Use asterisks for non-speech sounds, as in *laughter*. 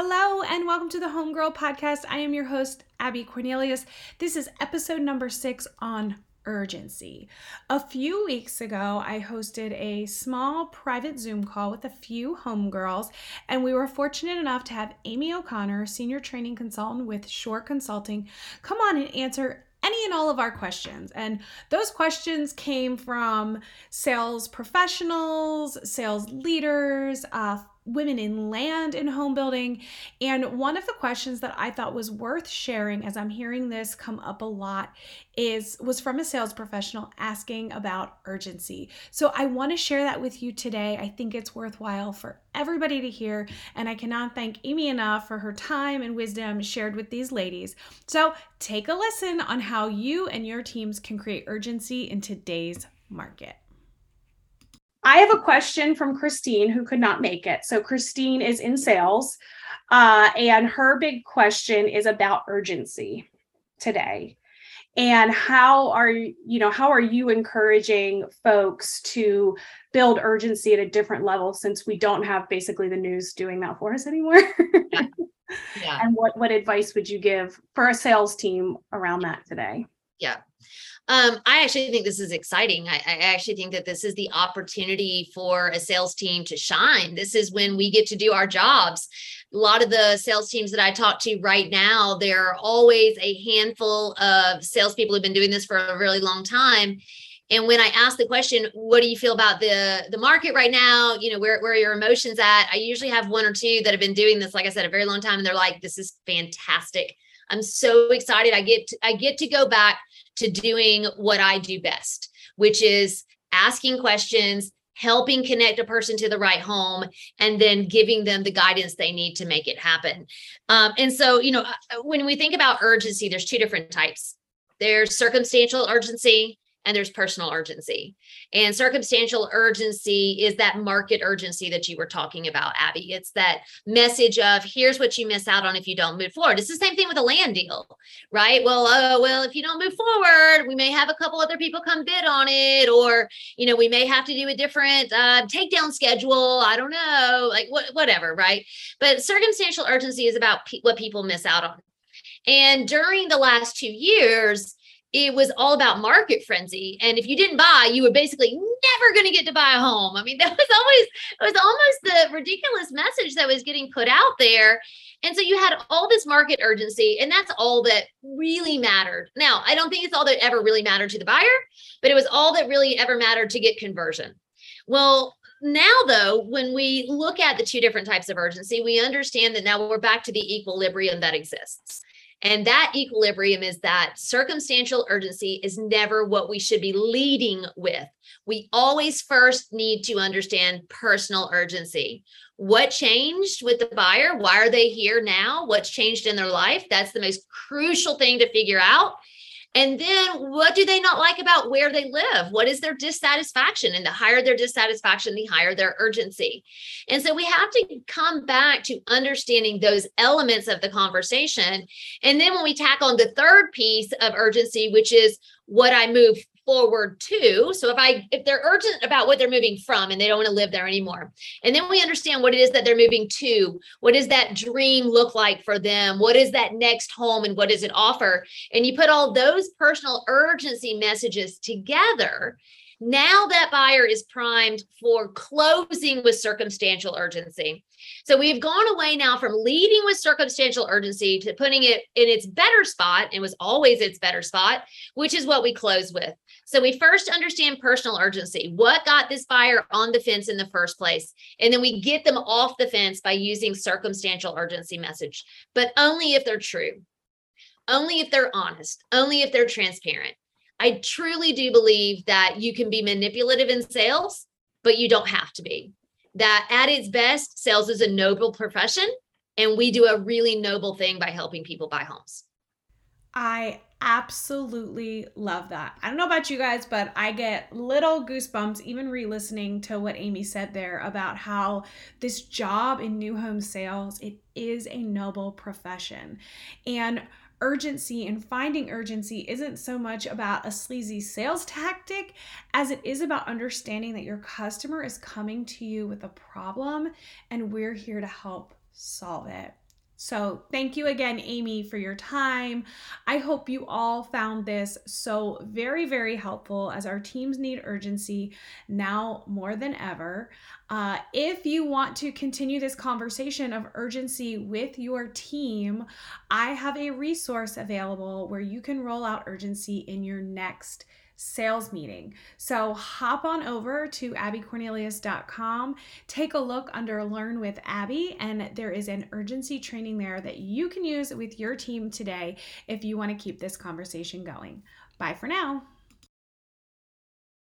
Hello, and welcome to the Homegirl Podcast. I am your host, Abby Cornelius. This is episode number six on urgency. A few weeks ago, I hosted a small private Zoom call with a few homegirls, and we were fortunate enough to have Amy O'Connor, senior training consultant with Shore Consulting, come on and answer any and all of our questions. And those questions came from sales professionals, sales leaders, uh, women in land and home building. And one of the questions that I thought was worth sharing as I'm hearing this come up a lot is was from a sales professional asking about urgency. So I want to share that with you today. I think it's worthwhile for everybody to hear and I cannot thank Amy enough for her time and wisdom shared with these ladies. So take a listen on how you and your teams can create urgency in today's market. I have a question from Christine who could not make it. So, Christine is in sales, uh, and her big question is about urgency today. And how are you know how are you encouraging folks to build urgency at a different level since we don't have basically the news doing that for us anymore? yeah. yeah. *laughs* And what what advice would you give for a sales team around that today? Yeah. Um, I actually think this is exciting. I, I, actually think that this is the opportunity for a sales team to shine. This is when we get to do our jobs. A lot of the sales teams that I talk to right now, there are always a handful of salespeople who've been doing this for a really long time. And when I ask the question, what do you feel about the the market right now? You know, where, where are your emotions at? I usually have one or two that have been doing this, like I said, a very long time, and they're like, this is fantastic. I'm so excited. I get to, I get to go back to doing what I do best, which is asking questions, helping connect a person to the right home, and then giving them the guidance they need to make it happen. Um, and so, you know, uh, when we think about urgency, there's two different types. There's circumstantial urgency and there's personal urgency. And circumstantial urgency is that market urgency that you were talking about, Abby. It's that message of here's what you miss out on if you don't move forward. It's the same thing with a land deal, right? Well, uh, well, if you don't move forward, we may have a couple other people come bid on it, or you know, we may have to do a different uh, takedown schedule. I don't know, like what, whatever, right? But circumstantial urgency is about pe- what people miss out on. And during the last two years, it was all about market frenzy. And if you didn't buy, you were basically never going to get to buy a home. I mean, *laughs* that was always, it was almost the ridiculous message that was getting put out there. And so you had all this market urgency, and that's all that really mattered. Now, I don't think it's all that ever really mattered to the buyer, but it was all that really ever mattered to get conversion. Well, now though when we look at the two different types of urgency we understand that now we're back to the equilibrium that exists and that equilibrium is that circumstantial urgency is never what we should be leading with. We always first need to understand personal urgency. What changed with the buyer? Why are they here now? What's changed in their life? That's the most crucial thing to figure out. And then what do they not like about where they live? What is their dissatisfaction? And the higher their dissatisfaction, the higher their urgency. And so we have to come back to understanding those elements of the conversation. And then when we tackle on the third piece of urgency, which is what I move forward to. So if i if they're urgent about what they're moving from and they don't want to live there anymore. And then we understand what it is that they're moving to. What does that dream look like for them? What is that next home and what does it offer? And you put all those personal urgency messages together now that buyer is primed for closing with circumstantial urgency. So we've gone away now from leading with circumstantial urgency to putting it in its better spot and was always its better spot, which is what we close with. So we first understand personal urgency. What got this buyer on the fence in the first place? And then we get them off the fence by using circumstantial urgency message, but only if they're true. Only if they're honest, only if they're transparent. I truly do believe that you can be manipulative in sales, but you don't have to be. That at its best, sales is a noble profession, and we do a really noble thing by helping people buy homes. I absolutely love that. I don't know about you guys, but I get little goosebumps even re listening to what Amy said there about how this job in new home sales, it is a noble profession. And urgency and finding urgency isn't so much about a sleazy sales tactic as it is about understanding that your customer is coming to you with a problem and we're here to help solve it. So, thank you again, Amy, for your time. I hope you all found this so very, very helpful as our teams need urgency now more than ever. Uh, if you want to continue this conversation of urgency with your team, I have a resource available where you can roll out urgency in your next sales meeting. So hop on over to abbycornelius.com, take a look under Learn with Abby, and there is an urgency training there that you can use with your team today if you want to keep this conversation going. Bye for now.